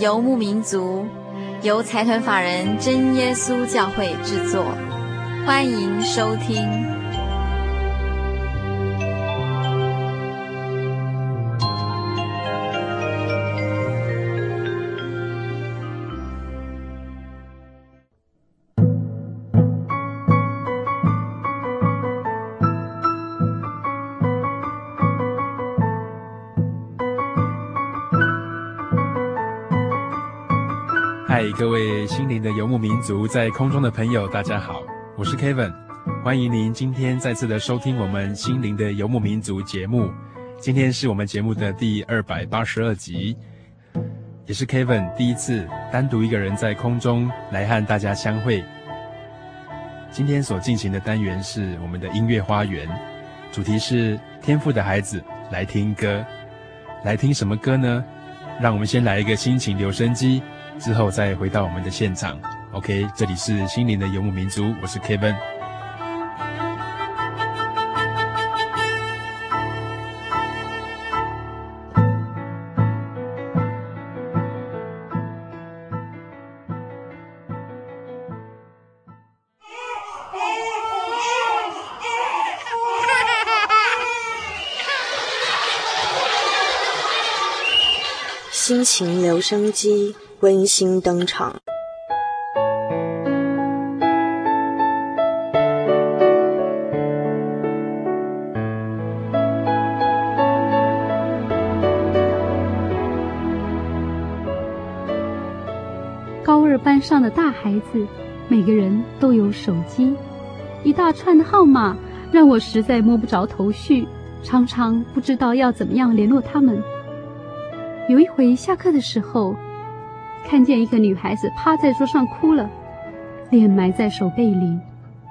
游牧民族，由财团法人真耶稣教会制作，欢迎收听。各位心灵的游牧民族，在空中的朋友，大家好，我是 Kevin，欢迎您今天再次的收听我们心灵的游牧民族节目。今天是我们节目的第二百八十二集，也是 Kevin 第一次单独一个人在空中来和大家相会。今天所进行的单元是我们的音乐花园，主题是天赋的孩子来听歌，来听什么歌呢？让我们先来一个心情留声机。之后再回到我们的现场，OK，这里是心灵的游牧民族，我是 Kevin。心情留声机。温馨登场。高二班上的大孩子，每个人都有手机，一大串的号码让我实在摸不着头绪，常常不知道要怎么样联络他们。有一回下课的时候。看见一个女孩子趴在桌上哭了，脸埋在手背里，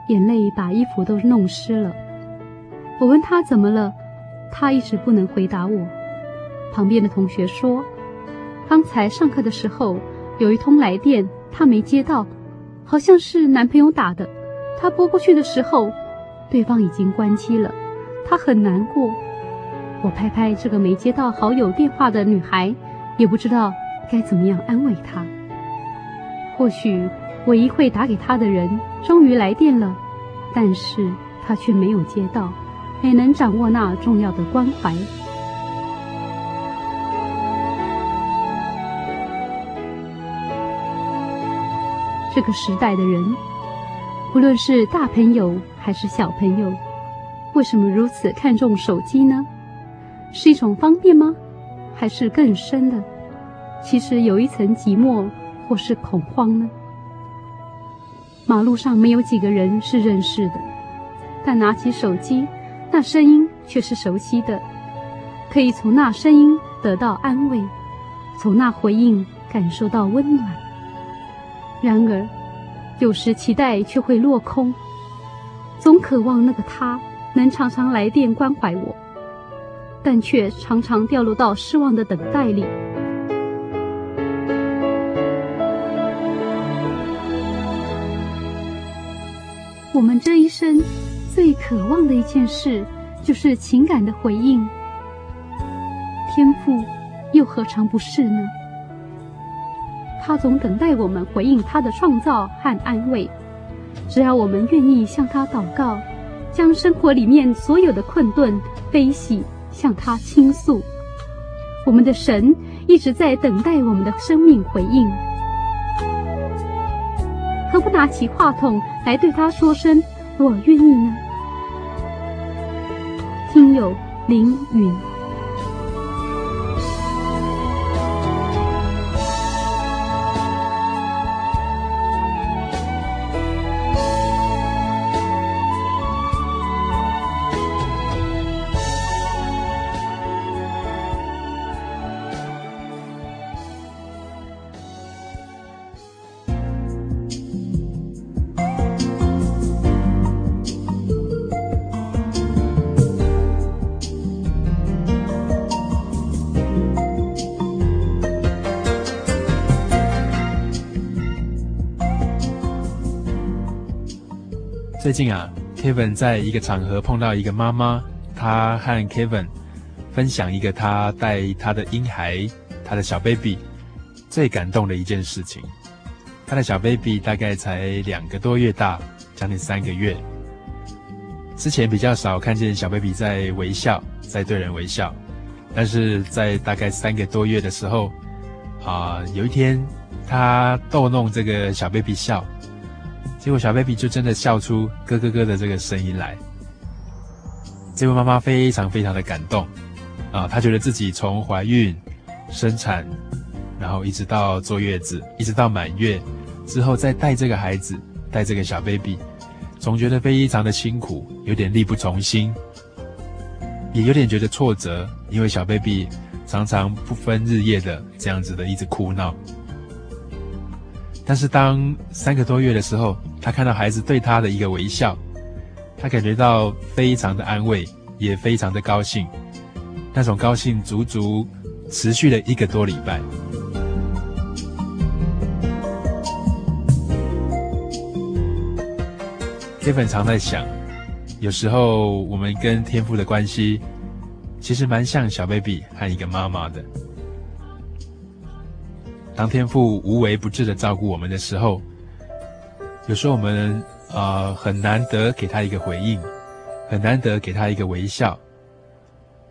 眼泪把衣服都弄湿了。我问她怎么了，她一直不能回答我。旁边的同学说，刚才上课的时候有一通来电，她没接到，好像是男朋友打的。她拨过去的时候，对方已经关机了，她很难过。我拍拍这个没接到好友电话的女孩，也不知道。该怎么样安慰他？或许我一会打给他的人终于来电了，但是他却没有接到，没能掌握那重要的关怀。这个时代的人，不论是大朋友还是小朋友，为什么如此看重手机呢？是一种方便吗？还是更深的？其实有一层寂寞或是恐慌呢。马路上没有几个人是认识的，但拿起手机，那声音却是熟悉的，可以从那声音得到安慰，从那回应感受到温暖。然而，有时期待却会落空，总渴望那个他能常常来电关怀我，但却常常掉落到失望的等待里。我们这一生最渴望的一件事，就是情感的回应。天赋又何尝不是呢？他总等待我们回应他的创造和安慰。只要我们愿意向他祷告，将生活里面所有的困顿、悲喜向他倾诉，我们的神一直在等待我们的生命回应。何不拿起话筒来对他说声“我愿意”呢？听友林云。最近啊，Kevin 在一个场合碰到一个妈妈，她和 Kevin 分享一个她带她的婴孩，她的小 baby 最感动的一件事情。她的小 baby 大概才两个多月大，将近三个月。之前比较少看见小 baby 在微笑，在对人微笑，但是在大概三个多月的时候，啊、有一天他逗弄这个小 baby 笑。结果小 baby 就真的笑出咯咯咯的这个声音来，这位妈妈非常非常的感动，啊，她觉得自己从怀孕、生产，然后一直到坐月子，一直到满月之后再带这个孩子，带这个小 baby，总觉得非常的辛苦，有点力不从心，也有点觉得挫折，因为小 baby 常常不分日夜的这样子的一直哭闹。但是当三个多月的时候，他看到孩子对他的一个微笑，他感觉到非常的安慰，也非常的高兴。那种高兴足足持续了一个多礼拜。Kevin 常在想，有时候我们跟天父的关系，其实蛮像小 baby 和一个妈妈的。当天父无微不至的照顾我们的时候，有时候我们呃很难得给他一个回应，很难得给他一个微笑。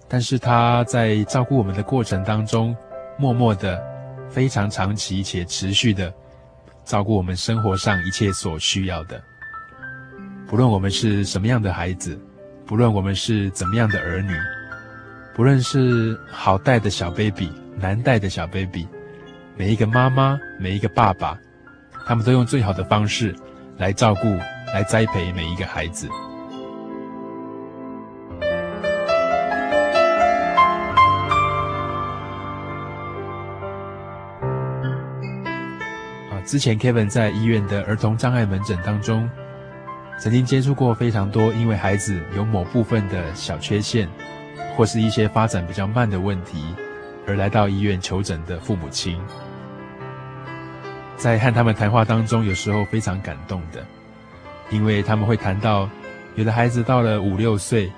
但是他在照顾我们的过程当中，默默的、非常长期且持续的照顾我们生活上一切所需要的。不论我们是什么样的孩子，不论我们是怎么样的儿女，不论是好带的小 baby，难带的小 baby。每一个妈妈，每一个爸爸，他们都用最好的方式来照顾、来栽培每一个孩子。啊，之前 Kevin 在医院的儿童障碍门诊当中，曾经接触过非常多因为孩子有某部分的小缺陷，或是一些发展比较慢的问题，而来到医院求诊的父母亲。在和他们谈话当中，有时候非常感动的，因为他们会谈到，有的孩子到了五六岁，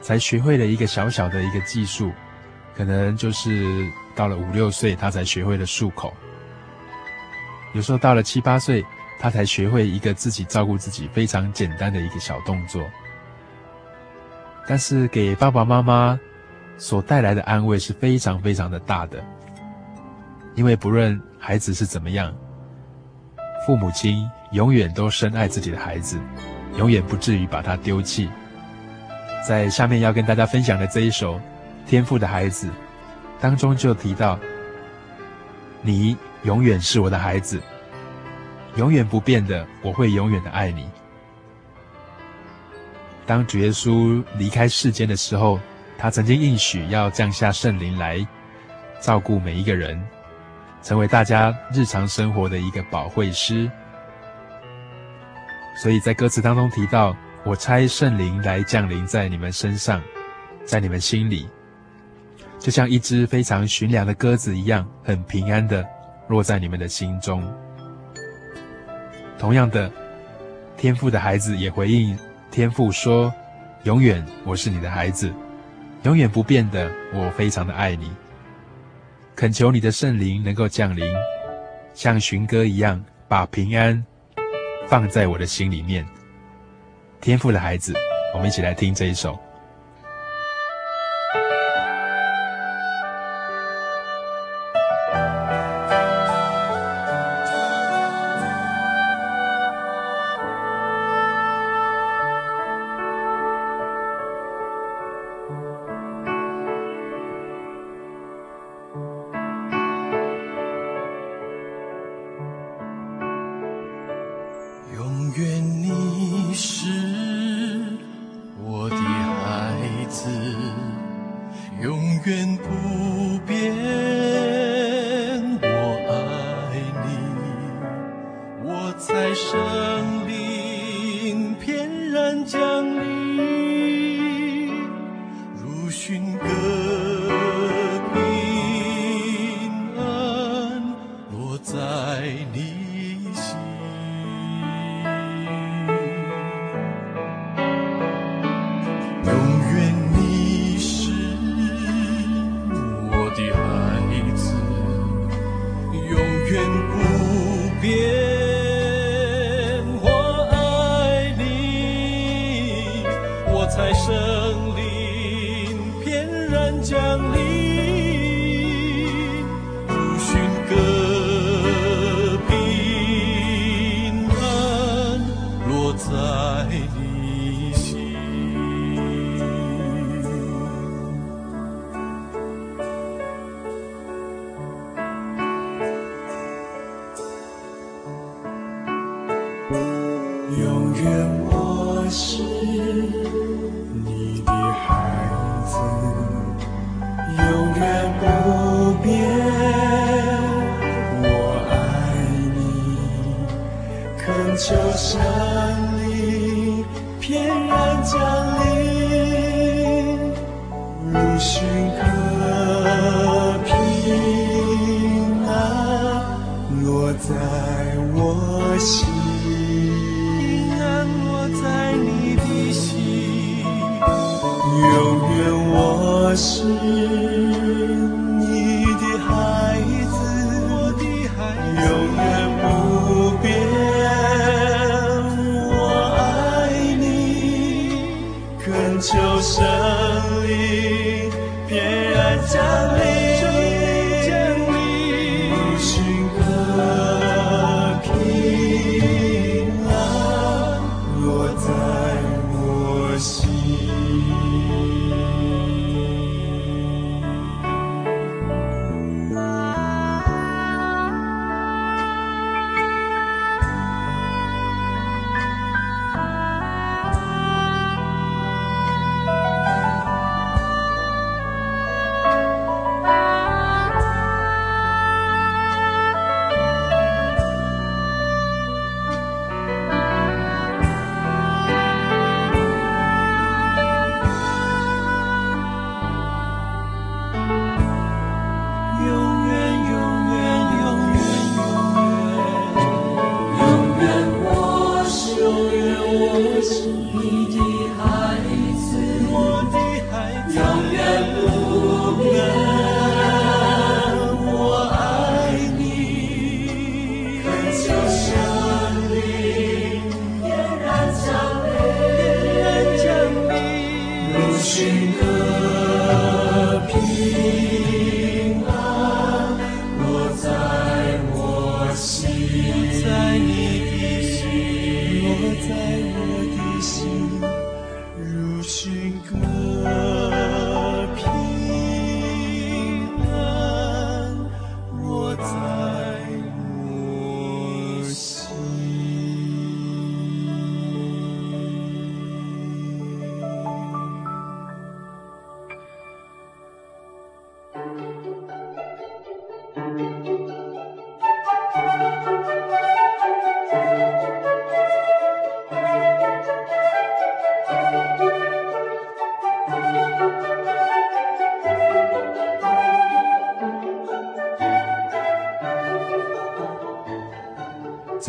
才学会了一个小小的一个技术，可能就是到了五六岁，他才学会了漱口。有时候到了七八岁，他才学会一个自己照顾自己非常简单的一个小动作。但是给爸爸妈妈所带来的安慰是非常非常的大的，因为不论孩子是怎么样。父母亲永远都深爱自己的孩子，永远不至于把他丢弃。在下面要跟大家分享的这一首《天赋的孩子》当中，就提到：“你永远是我的孩子，永远不变的，我会永远的爱你。”当主耶稣离开世间的时候，他曾经应许要降下圣灵来照顾每一个人。成为大家日常生活的一个保惠师，所以在歌词当中提到：“我差圣灵来降临在你们身上，在你们心里，就像一只非常驯良的鸽子一样，很平安的落在你们的心中。”同样的，天父的孩子也回应天父说：“永远我是你的孩子，永远不变的，我非常的爱你。”恳求你的圣灵能够降临，像寻歌一样，把平安放在我的心里面。天赋的孩子，我们一起来听这一首。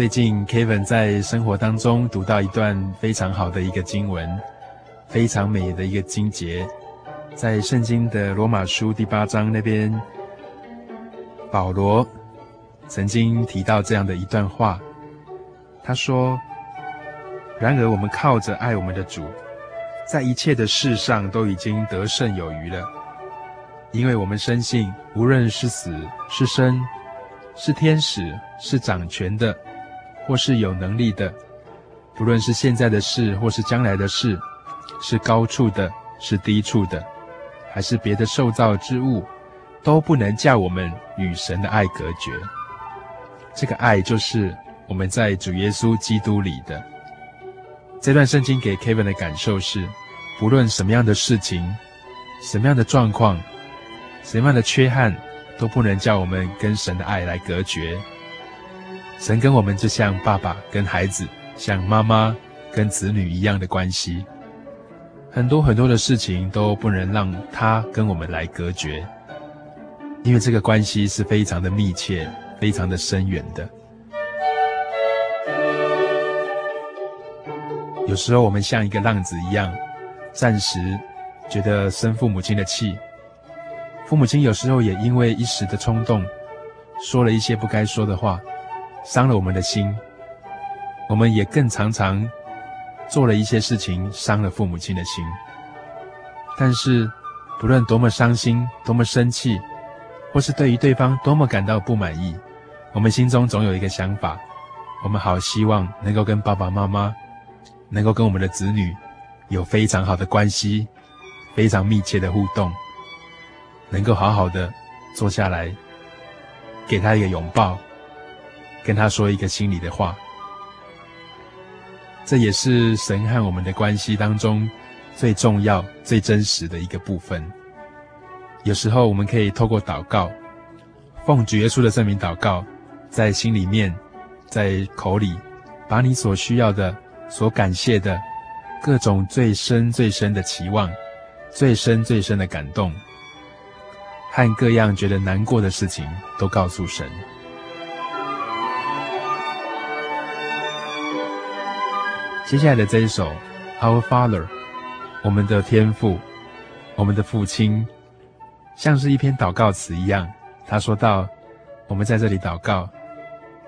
最近 Kevin 在生活当中读到一段非常好的一个经文，非常美的一个经节，在圣经的罗马书第八章那边，保罗曾经提到这样的一段话，他说：“然而我们靠着爱我们的主，在一切的事上都已经得胜有余了，因为我们深信，无论是死是生，是天使是掌权的。”或是有能力的，不论是现在的事，或是将来的事，是高处的，是低处的，还是别的受造之物，都不能叫我们与神的爱隔绝。这个爱就是我们在主耶稣基督里的，这段圣经给 Kevin 的感受是：不论什么样的事情、什么样的状况、什么样的缺憾，都不能叫我们跟神的爱来隔绝。神跟我们就像爸爸跟孩子，像妈妈跟子女一样的关系。很多很多的事情都不能让他跟我们来隔绝，因为这个关系是非常的密切、非常的深远的。有时候我们像一个浪子一样，暂时觉得生父母亲的气，父母亲有时候也因为一时的冲动，说了一些不该说的话，伤了我们的心。我们也更常常做了一些事情，伤了父母亲的心。但是，不论多么伤心、多么生气，或是对于对方多么感到不满意，我们心中总有一个想法：我们好希望能够跟爸爸妈妈。能够跟我们的子女有非常好的关系，非常密切的互动，能够好好的坐下来，给他一个拥抱，跟他说一个心里的话。这也是神和我们的关系当中最重要、最真实的一个部分。有时候我们可以透过祷告，奉主耶稣的圣名祷告，在心里面，在口里，把你所需要的。所感谢的各种最深最深的期望，最深最深的感动，和各样觉得难过的事情，都告诉神。接下来的这一首《Our Father》，我们的天父，我们的父亲，像是一篇祷告词一样。他说道：“我们在这里祷告，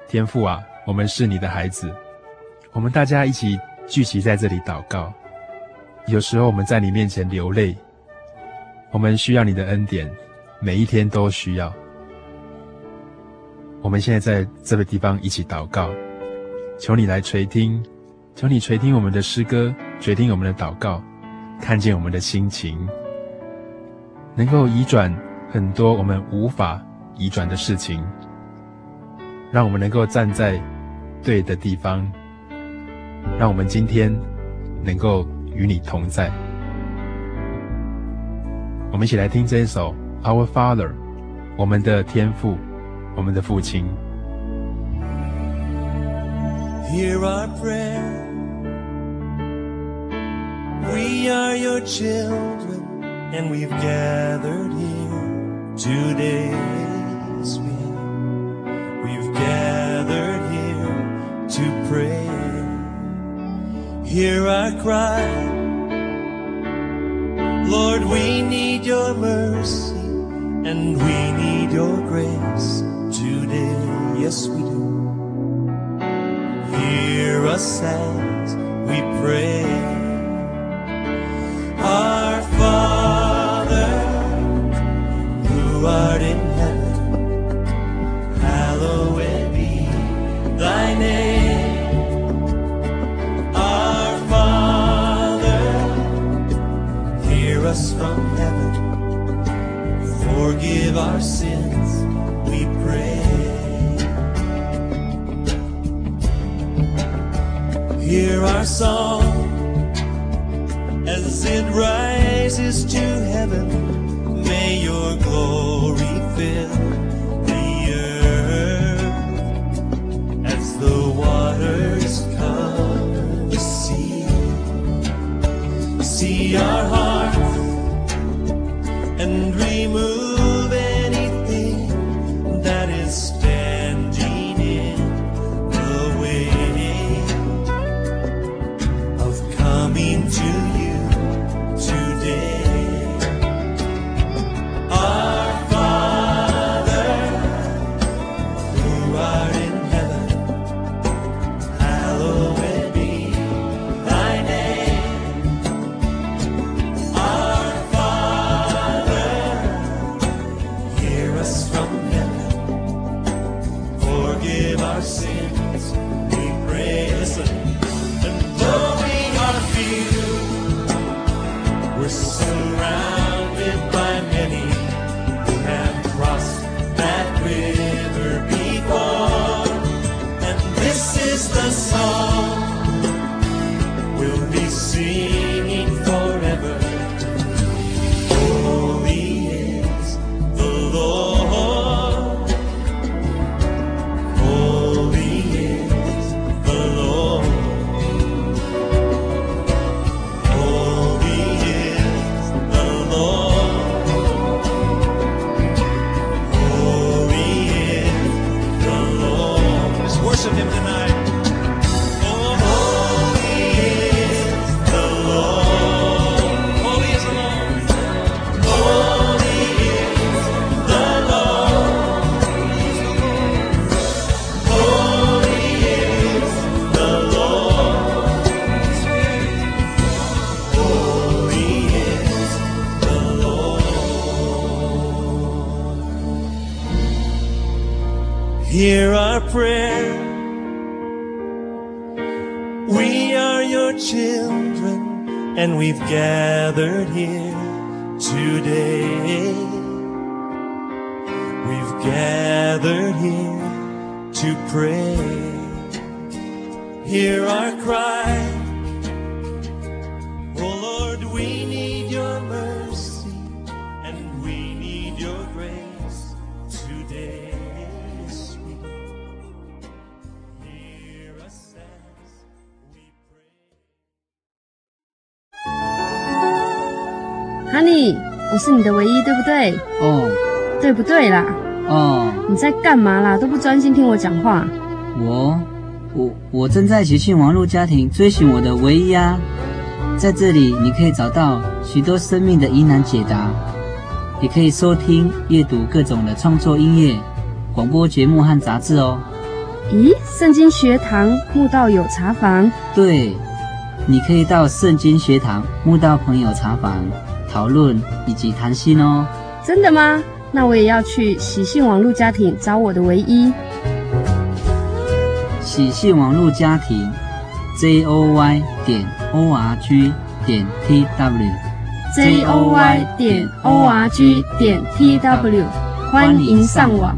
天父啊，我们是你的孩子。”我们大家一起聚集在这里祷告，有时候我们在你面前流泪，我们需要你的恩典，每一天都需要。我们现在在这个地方一起祷告，求你来垂听，求你垂听我们的诗歌，垂听我们的祷告，看见我们的心情，能够移转很多我们无法移转的事情，让我们能够站在对的地方。让我们今天能够与你同在。我们一起来听这一首《Our Father》，我们的天父，我们的父亲。Hear our prayer. We are your children, and we've gathered here today. We've gathered here to pray. Hear our cry. Lord, we need your mercy and we need your grace today. Yes, we do. Hear us as we pray. Forgive our sins, we pray. Hear our song as it rises to heaven. May your glory fill the earth as the waters cover the sea. See our hearts and remove gathered here 对？哦对不对啦？哦，你在干嘛啦？都不专心听我讲话。我我我正在喜讯网络家庭追寻我的唯一啊！在这里，你可以找到许多生命的疑难解答，也可以收听、阅读各种的创作音乐、广播节目和杂志哦。咦，圣经学堂慕道友茶房，对，你可以到圣经学堂慕道朋友茶房讨论以及谈心哦。真的吗？那我也要去喜讯网络家庭找我的唯一。喜讯网络家庭，j o y 点 o r g 点 t w，j j o y 点 o r g 点 t w，欢迎上网。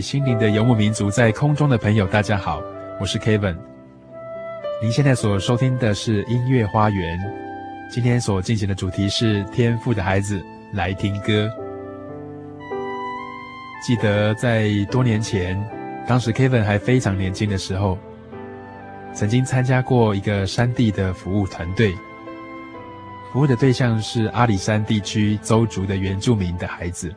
心灵的游牧民族，在空中的朋友，大家好，我是 Kevin。您现在所收听的是音乐花园，今天所进行的主题是天赋的孩子来听歌。记得在多年前，当时 Kevin 还非常年轻的时候，曾经参加过一个山地的服务团队，服务的对象是阿里山地区邹族的原住民的孩子。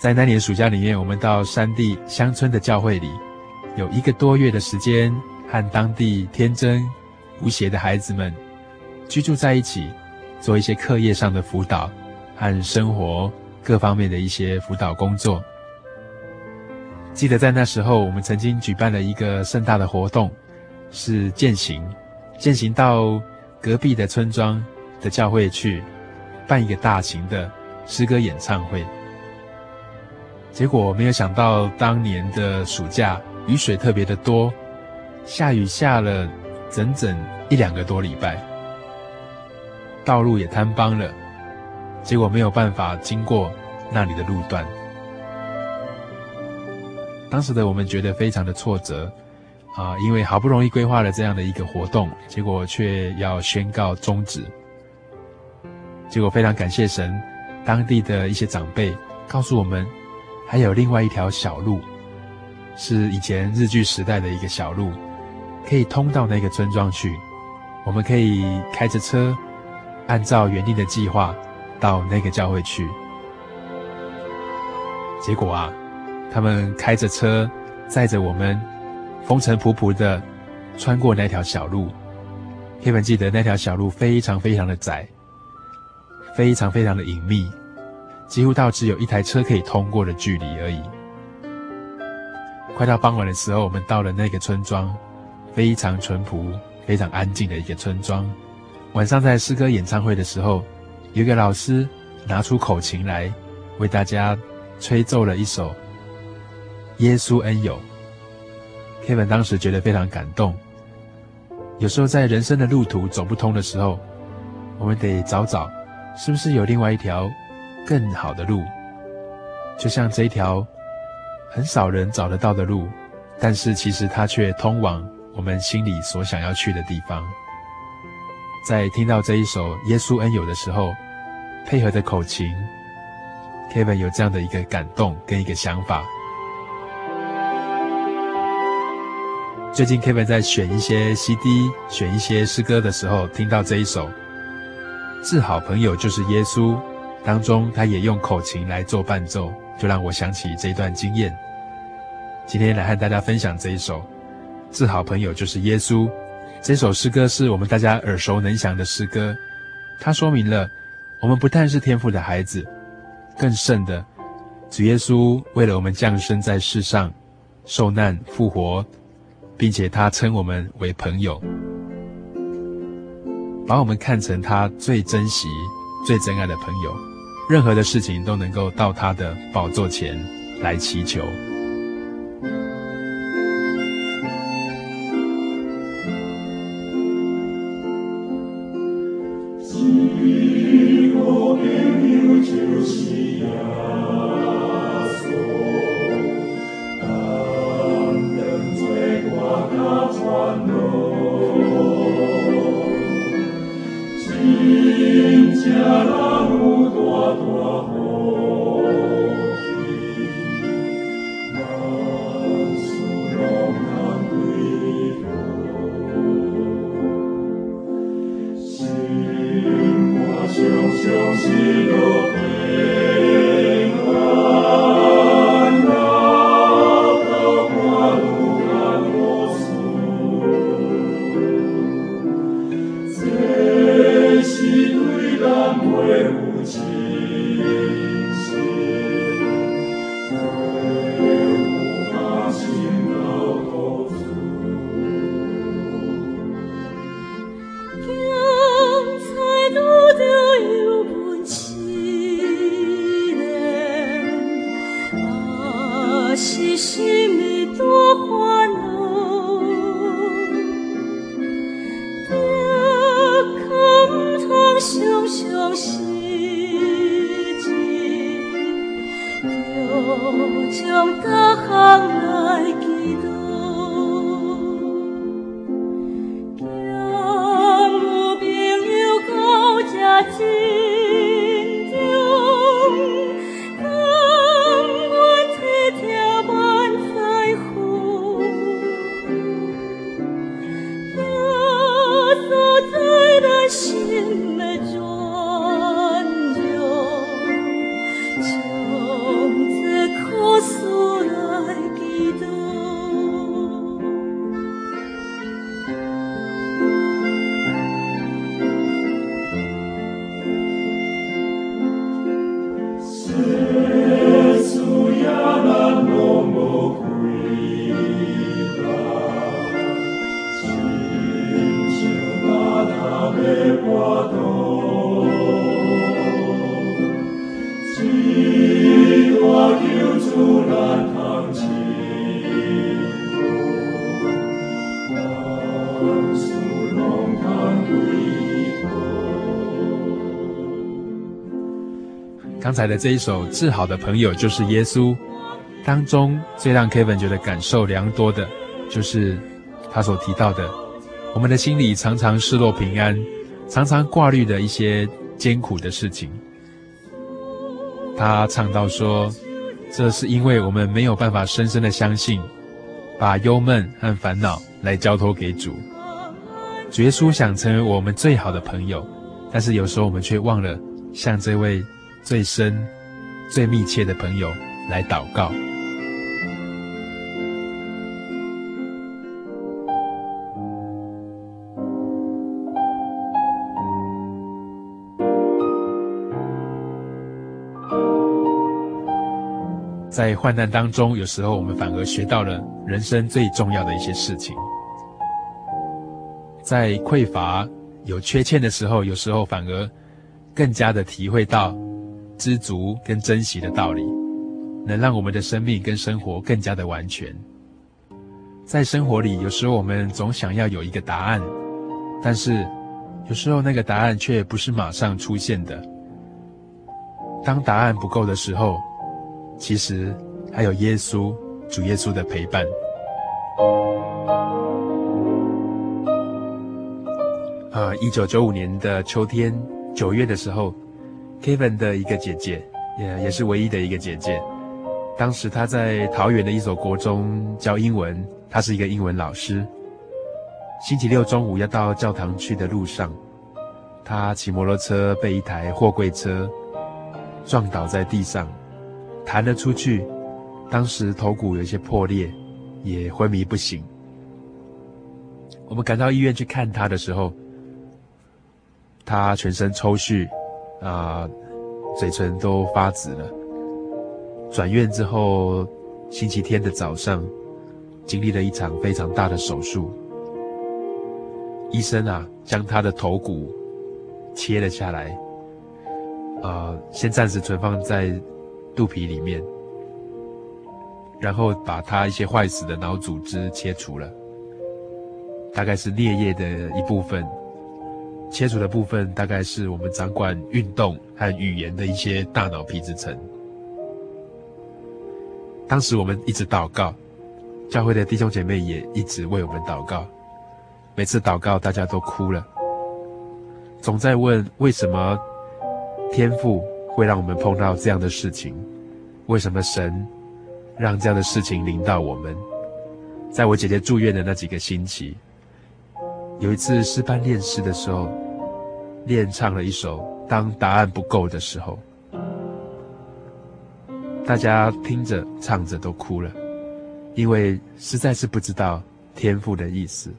在那年暑假里面，我们到山地乡村的教会里，有一个多月的时间，和当地天真无邪的孩子们居住在一起，做一些课业上的辅导和生活各方面的一些辅导工作。记得在那时候，我们曾经举办了一个盛大的活动，是践行，践行到隔壁的村庄的教会去，办一个大型的诗歌演唱会。结果没有想到，当年的暑假雨水特别的多，下雨下了整整一两个多礼拜，道路也坍崩了，结果没有办法经过那里的路段。当时的我们觉得非常的挫折，啊，因为好不容易规划了这样的一个活动，结果却要宣告终止。结果非常感谢神，当地的一些长辈告诉我们。还有另外一条小路，是以前日据时代的一个小路，可以通到那个村庄去。我们可以开着车，按照原定的计划到那个教会去。结果啊，他们开着车载着我们，风尘仆仆的穿过那条小路。Kevin 记得那条小路非常非常的窄，非常非常的隐秘。几乎到只有一台车可以通过的距离而已。快到傍晚的时候，我们到了那个村庄，非常淳朴、非常安静的一个村庄。晚上在诗歌演唱会的时候，有一个老师拿出口琴来，为大家吹奏了一首《耶稣恩友》。Kevin 当时觉得非常感动。有时候在人生的路途走不通的时候，我们得找找，是不是有另外一条更好的路？就像这一条很少人找得到的路，但是其实它却通往我们心里所想要去的地方。在听到这一首《耶稣恩友》的时候，配合的口琴，Kevin 有这样的一个感动跟一个想法。最近 Kevin 在选一些 CD、选一些诗歌的时候，听到这一首《至好朋友就是耶稣》当中，他也用口琴来做伴奏，就让我想起这段经验。今天来和大家分享这一首《至好朋友就是耶稣》。这首诗歌是我们大家耳熟能详的诗歌，它说明了我们不但是天父的孩子，更甚的，主耶稣为了我们降生在世上，受难复活，并且他称我们为朋友，把我们看成他最珍惜、最珍爱的朋友，任何的事情都能够到他的宝座前来祈求。刚才的这一首《至好的朋友就是耶稣》当中，最让 Kevin 觉得感受良多的，就是他所提到的，我们的心里常常失落平安，常常挂虑的一些艰苦的事情。他唱到说，这是因为我们没有办法深深的相信，把忧闷和烦恼来交托给主。主耶稣想成为我们最好的朋友，但是有时候我们却忘了像这位。最深、最密切的朋友来祷告。在患难当中，有时候我们反而学到了人生最重要的一些事情。在匮乏、有缺欠的时候，有时候反而更加的体会到知足跟珍惜的道理，能让我们的生命跟生活更加的完全。在生活里，有时候我们总想要有一个答案，但是有时候那个答案却不是马上出现的。当答案不够的时候，其实还有耶稣，主耶稣的陪伴。啊，一九九五年的秋天九月的时候，Kevin 的一个姐姐，也也是唯一的一个姐姐，当时她在桃园的一所国中教英文，她是一个英文老师。星期六中午要到教堂去的路上，她骑摩托车被一台货柜车。撞倒在地上，弹了出去。当时头骨有些破裂，也昏迷不醒。我们赶到医院去看他的时候，他全身抽搐，啊、嘴唇都发紫了。转院之后，星期天的早上，经历了一场非常大的手术。医生啊，将他的头骨切了下来。呃，先暂时存放在肚皮里面，然后把他一些坏死的脑组织切除了，大概是颞叶的一部分。切除的部分大概是我们掌管运动和语言的一些大脑皮质层。当时我们一直祷告，教会的弟兄姐妹也一直为我们祷告。每次祷告，大家都哭了，总在问为什么。天赋会让我们碰到这样的事情，为什么神让这样的事情临到我们？在我姐姐住院的那几个星期，有一次诗班练诗的时候，练唱了一首《当答案不够的时候》，大家听着唱着都哭了，因为实在是不知道天父的意思，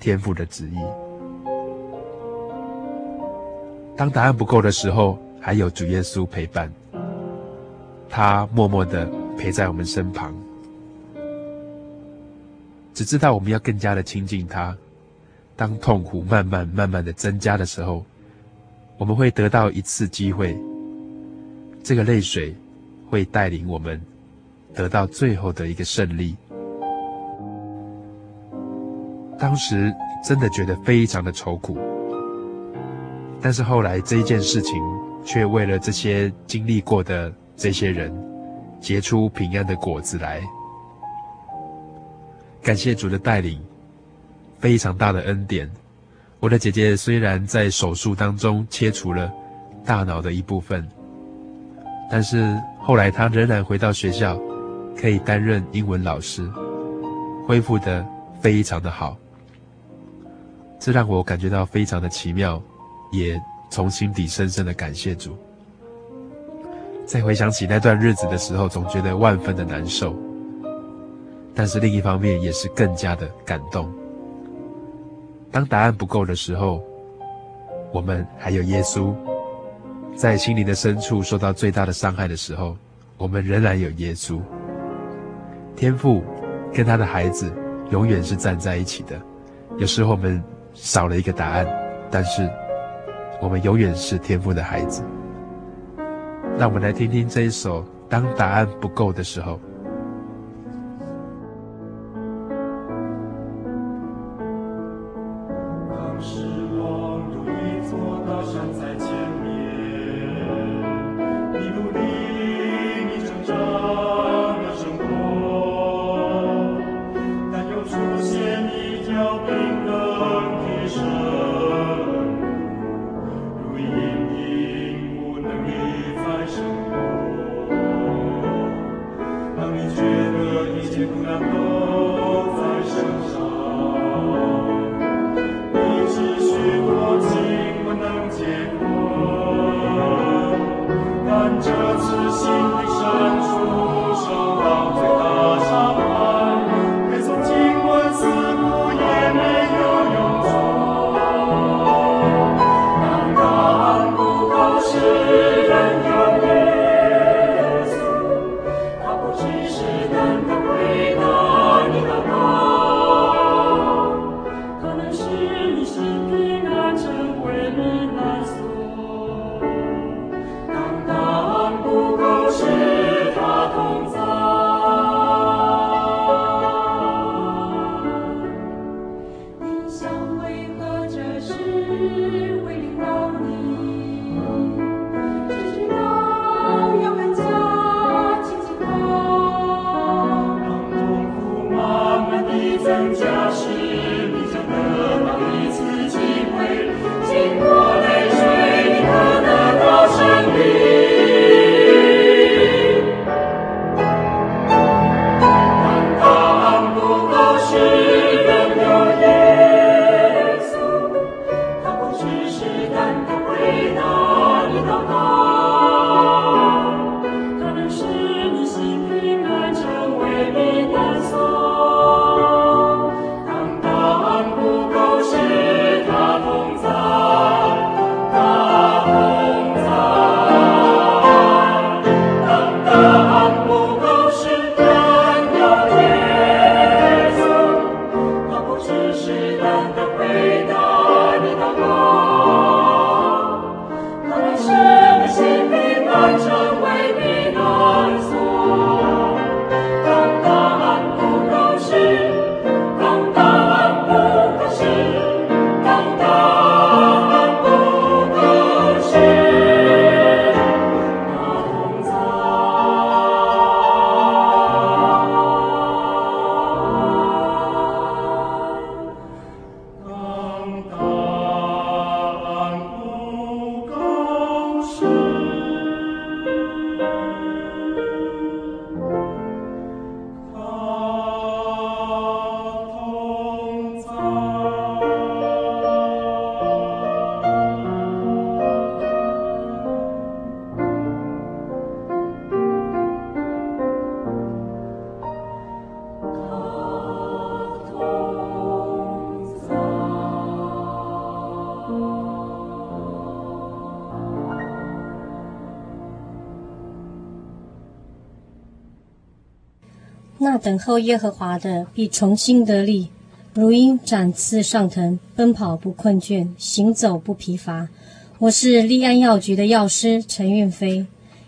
天父的旨意。当答案不够的时候。还有主耶稣陪伴，他默默地陪在我们身旁，只知道我们要更加的亲近他。当痛苦慢慢慢慢的增加的时候，我们会得到一次机会，这个泪水会带领我们得到最后的一个胜利。当时真的觉得非常的愁苦，但是后来这一件事情。却为了这些经历过的这些人，结出平安的果子来。感谢主的带领，非常大的恩典。我的姐姐虽然在手术当中切除了大脑的一部分，但是后来她仍然回到学校，可以担任英文老师，恢复得非常的好。这让我感觉到非常的奇妙，也。从心底深深的感谢主。再回想起那段日子的时候，总觉得万分的难受，但是另一方面也是更加的感动。当答案不够的时候，我们还有耶稣，在心灵的深处受到最大的伤害的时候，我们仍然有耶稣。天父跟他的孩子永远是站在一起的。有时候我们少了一个答案，但是。我们永远是天父的孩子。让我们来听听这一首《当答案不够的时候》。后耶和华的必重新得力，如鹰展翅上腾，奔跑不困倦，行走不疲乏。我是立安药局的药师陈韵飞，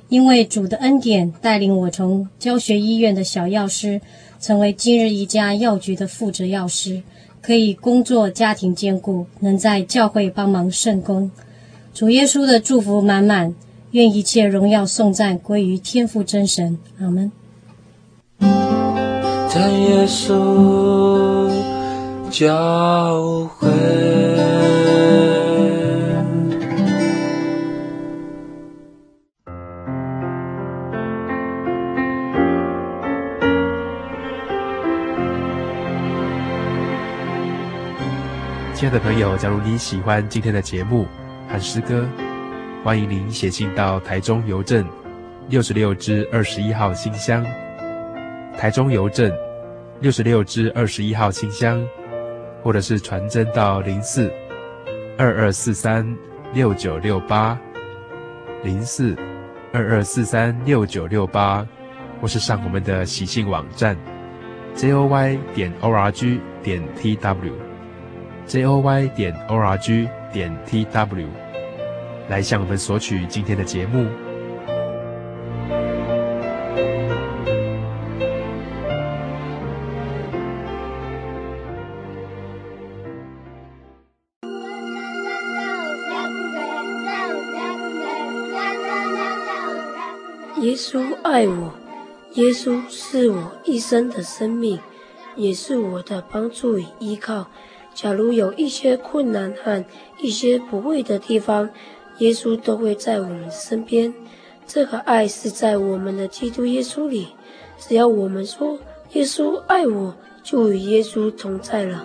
因为主的恩典带领我从教学医院的小药师，成为今日一家药局的负责药师，可以工作家庭兼顾，能在教会帮忙圣工。主耶稣的祝福满满，愿一切荣耀颂赞归于天父真神。阿门。在耶稣教会，亲爱的朋友，假如你喜欢今天的节目和诗歌，欢迎您写信到台中邮政六十六支二十一号信箱。台中邮政六十六支二十一号信箱，或者是传真到零四二二四三六九六八零四二二四三六九六八，或是上我们的喜信网站 j o y 点 o r g 点 t w j o y 点 o r g 点 t w 来向我们索取今天的节目。耶稣爱我，耶稣是我一生的生命，也是我的帮助与依靠。假如有一些困难和一些不会的地方，耶稣都会在我们身边。这个爱是在我们的基督耶稣里。只要我们说耶稣爱我，就与耶稣同在了。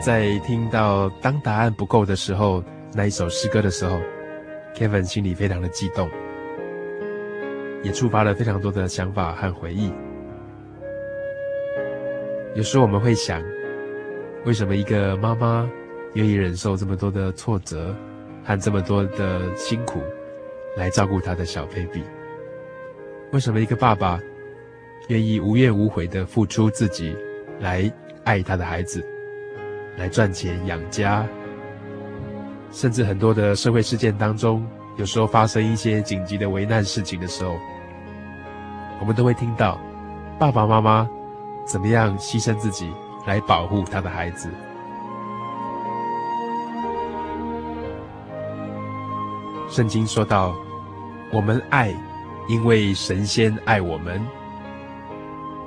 在听到“当答案不够的时候”那一首诗歌的时候，Kevin 心里非常的激动，也触发了非常多的想法和回忆。有时候我们会想，为什么一个妈妈愿意忍受这么多的挫折和这么多的辛苦来照顾她的小 baby？为什么一个爸爸愿意无怨无悔的付出自己来爱他的孩子？来赚钱养家，甚至很多的社会事件当中，有时候发生一些紧急的危难事情的时候，我们都会听到爸爸妈妈怎么样牺牲自己来保护他的孩子。圣经说到，我们爱，因为神仙爱我们。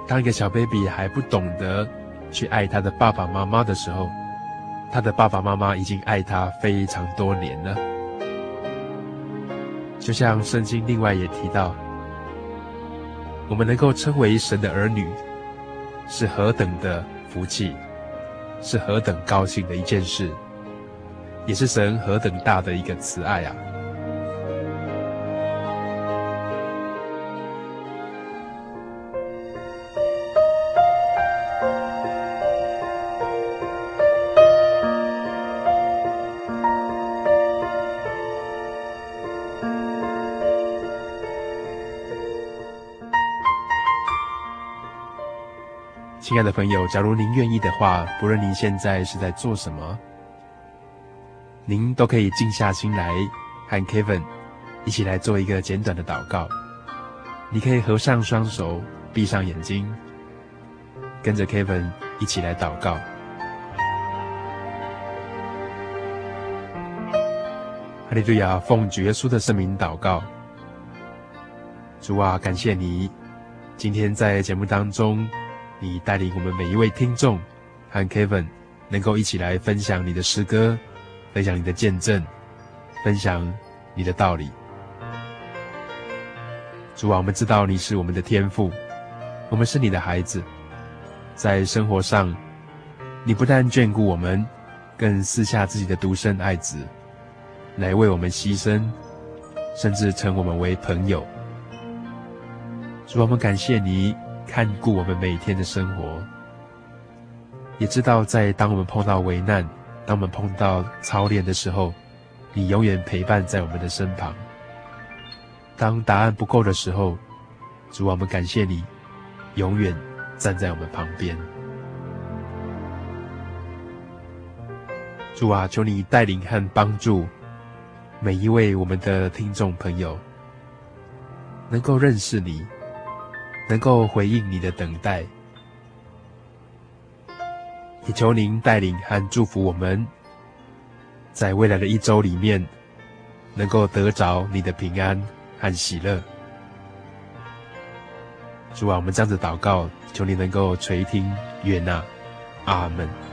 当一个小 baby 还不懂得去爱他的爸爸妈妈的时候，他的爸爸妈妈已经爱他非常多年了，就像圣经另外也提到，我们能够称为神的儿女，是何等的福气，是何等高兴的一件事，也是神何等大的一个慈爱啊！的朋友，假如您愿意的话，不论您现在是在做什么，您都可以静下心来，和 Kevin 一起来做一个简短的祷告。你可以合上双手，闭上眼睛，跟着 Kevin 一起来祷告。哈利路亚！奉主耶稣的圣名祷告。主啊，感谢你今天在节目当中。你带领我们每一位听众和 Kevin 能够一起来分享你的诗歌，分享你的见证，分享你的道理。主啊，我们知道你是我们的天父，我们是你的孩子，在生活上，你不但眷顾我们，更赐下自己的独生爱子来为我们牺牲，甚至称我们为朋友。主啊，我们感谢你。看顾我们每天的生活，也知道在当我们碰到危难，当我们碰到操练的时候，你永远陪伴在我们的身旁。当答案不够的时候，主啊，我们感谢你，永远站在我们旁边。主啊，求你带领和帮助每一位我们的听众朋友，能够认识你。能够回应你的等待，也求您带领和祝福我们，在未来的一周里面，能够得着你的平安和喜乐。主啊，我们这样子祷告，求你能够垂听悦纳，阿门。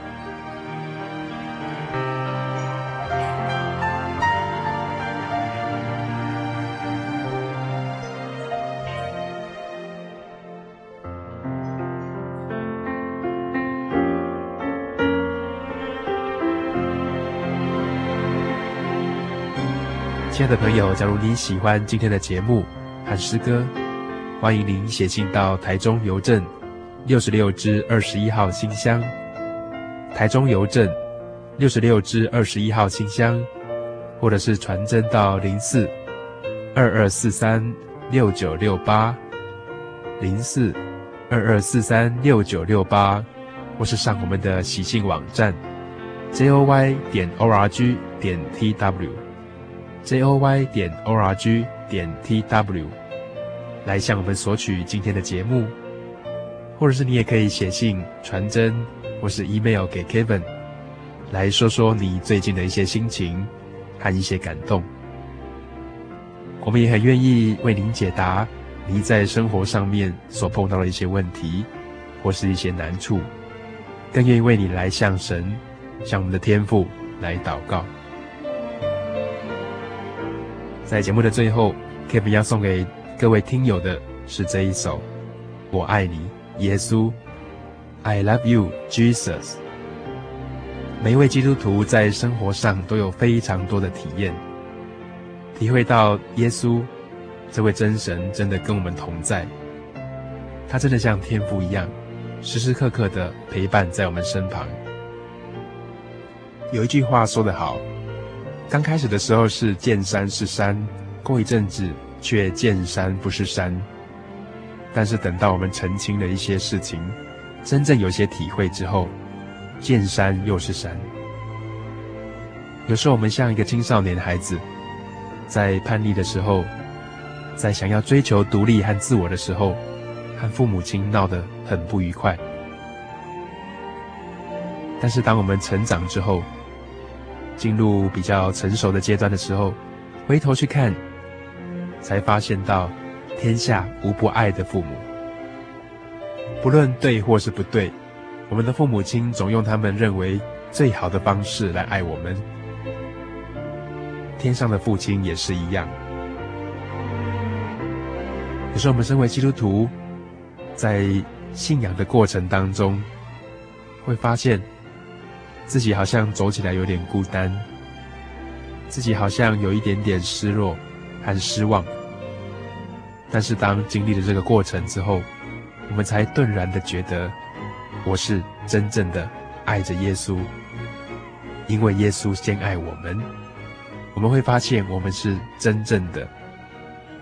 的朋友，假如你喜欢今天的节目和诗歌，欢迎您写信到台中邮政六十六支二十一号信箱，台中邮政六十六支二十一号信箱，或者是传真到零四二二四三六九六八零四二二四三六九六八，或是上我们的喜信网站 joy 点 org 点 t w joy 点 org 点 tw 来向我们索取今天的节目，或者是你也可以写信传真，或是 email 给 Kevin，来说说你最近的一些心情和一些感动。我们也很愿意为您解答您在生活上面所碰到的一些问题，或是一些难处，更愿意为你来向神、向我们的天父来祷告。在节目的最后，Kevin 要送给各位听友的是这一首《我爱你，耶稣》，I love you, Jesus。每一位基督徒在生活上都有非常多的体验。体会到耶稣这位真神真的跟我们同在，他真的像天父一样，时时刻刻的陪伴在我们身旁。有一句话说得好，刚开始的时候是见山是山，过一阵子却见山不是山。但是等到我们澄清了一些事情，真正有些体会之后，见山又是山。有时候我们像一个青少年孩子。在叛逆的时候，在想要追求独立和自我的时候，和父母亲闹得很不愉快。但是当我们成长之后，进入比较成熟的阶段的时候，回头去看，才发现到天下无不爱的父母，不论对或是不对，我们的父母亲总用他们认为最好的方式来爱我们。天上的父亲也是一样。可是我们身为基督徒，在信仰的过程当中，会发现自己好像走起来有点孤单，自己好像有一点点失落和失望。但是当经历了这个过程之后，我们才顿然的觉得，我是真正的爱着耶稣，因为耶稣先爱我们。我们会发现，我们是真正的、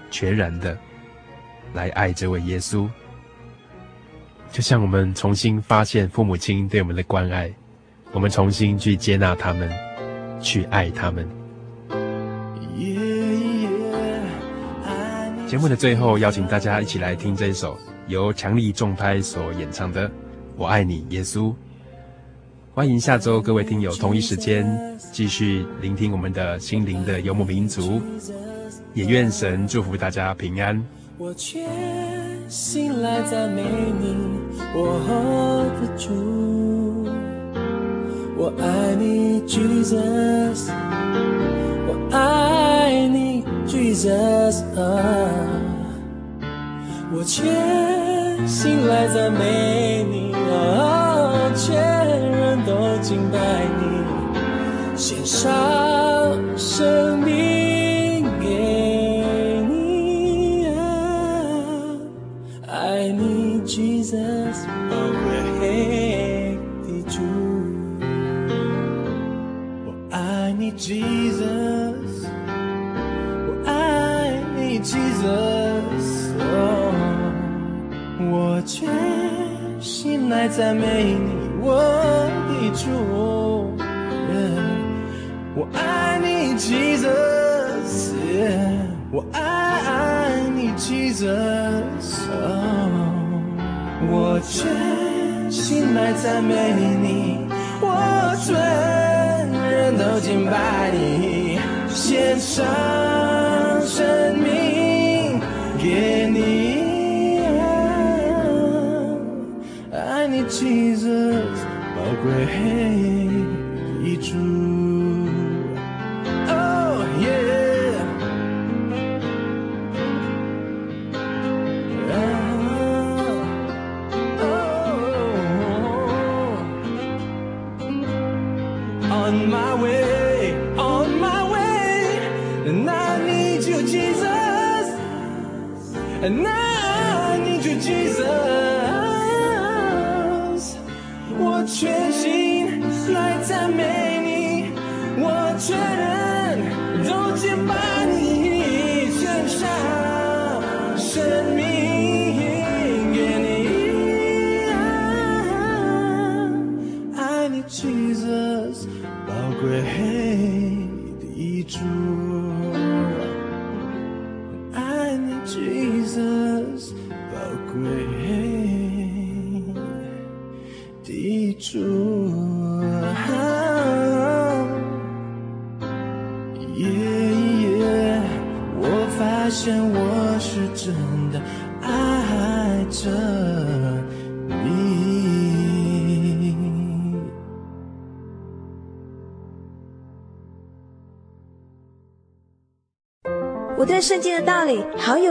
全然的来爱这位耶稣，就像我们重新发现父母亲对我们的关爱，我们重新去接纳他们，去爱他们。节目的最后，邀请大家一起来听这一首由强力重拍所演唱的《我爱你，耶稣》。欢迎下周各位听友同一时间继续聆听我们的心灵的游牧民族，也愿神祝福大家平安。我全心来赞美你，我的主，我爱你，Jesus，我爱你，Jesus，我全心来赞美你，啊，全。都敬拜你，献上生命来赞美你，我的。主，我爱你，Jesus，我爱你，Jesus，我全心来赞美你，我全人都敬拜你，献上生命给 ，Jesus。宝贵的主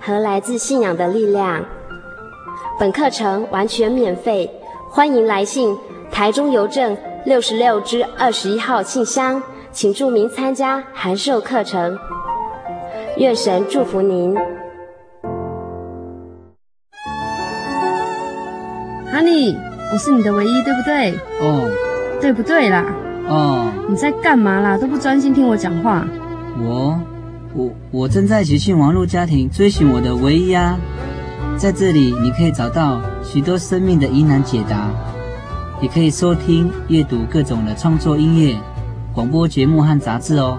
和来自信仰的力量。本课程完全免费，欢迎来信台中邮政六十六支二十一号信箱，请注明参加函授课程。愿神祝福您。哈尼，我是你的唯一，对不对？哦。对不对啦？哦。你在干嘛啦？都不专心听我讲话。我，我，我正在喜讯网络家庭追寻我的唯一啊。在这里，你可以找到许多生命的疑难解答，也可以收听、阅读各种的创作音乐、广播节目和杂志哦。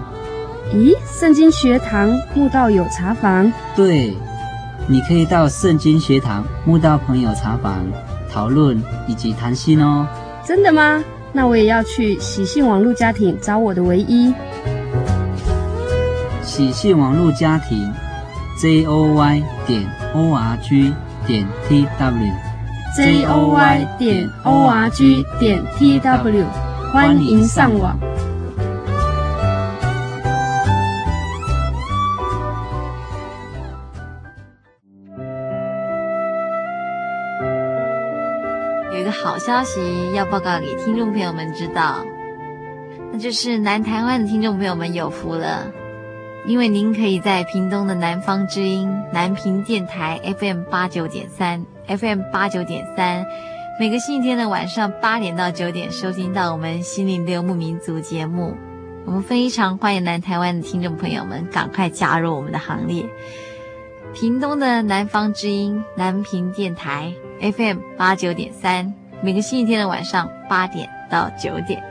咦，圣经学堂慕道友茶房？对，你可以到圣经学堂慕道朋友茶房讨论以及谈心哦。真的吗？那我也要去喜讯网络家庭找我的唯一。喜讯网络家庭。j o y 点 o r g 点 t w，j o y 点 o r g 点 t w，欢迎上网。有一个好消息要报告给听众朋友们知道，那就是南台湾的听众朋友们有福了。因为您可以在屏东的南方之音南屏电台 FM 八九点三 FM 八九点三，每个星期天的晚上八点到九点收听到我们心灵的游牧民族节目。我们非常欢迎南台湾的听众朋友们赶快加入我们的行列。屏东的南方之音南屏电台 FM 八九点三，每个星期天的晚上八点到九点。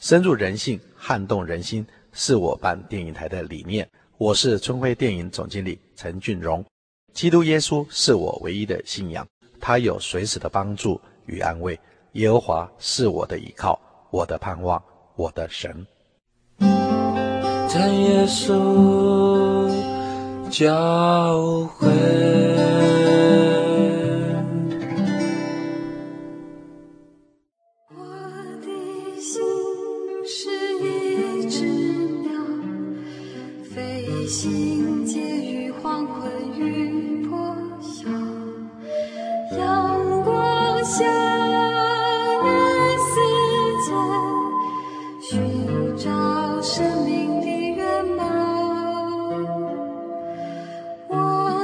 深入人性，撼动人心，是我办电影台的理念。我是春晖电影总经理陈俊荣。基督耶稣是我唯一的信仰，他有随时的帮助与安慰。耶和华是我的依靠，我的盼望，我的神。在耶稣教会。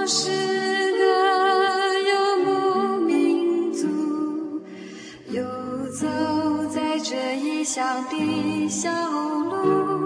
我是个游牧民族，游走在这异乡的小路。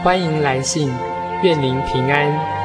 欢迎来信，愿您平安。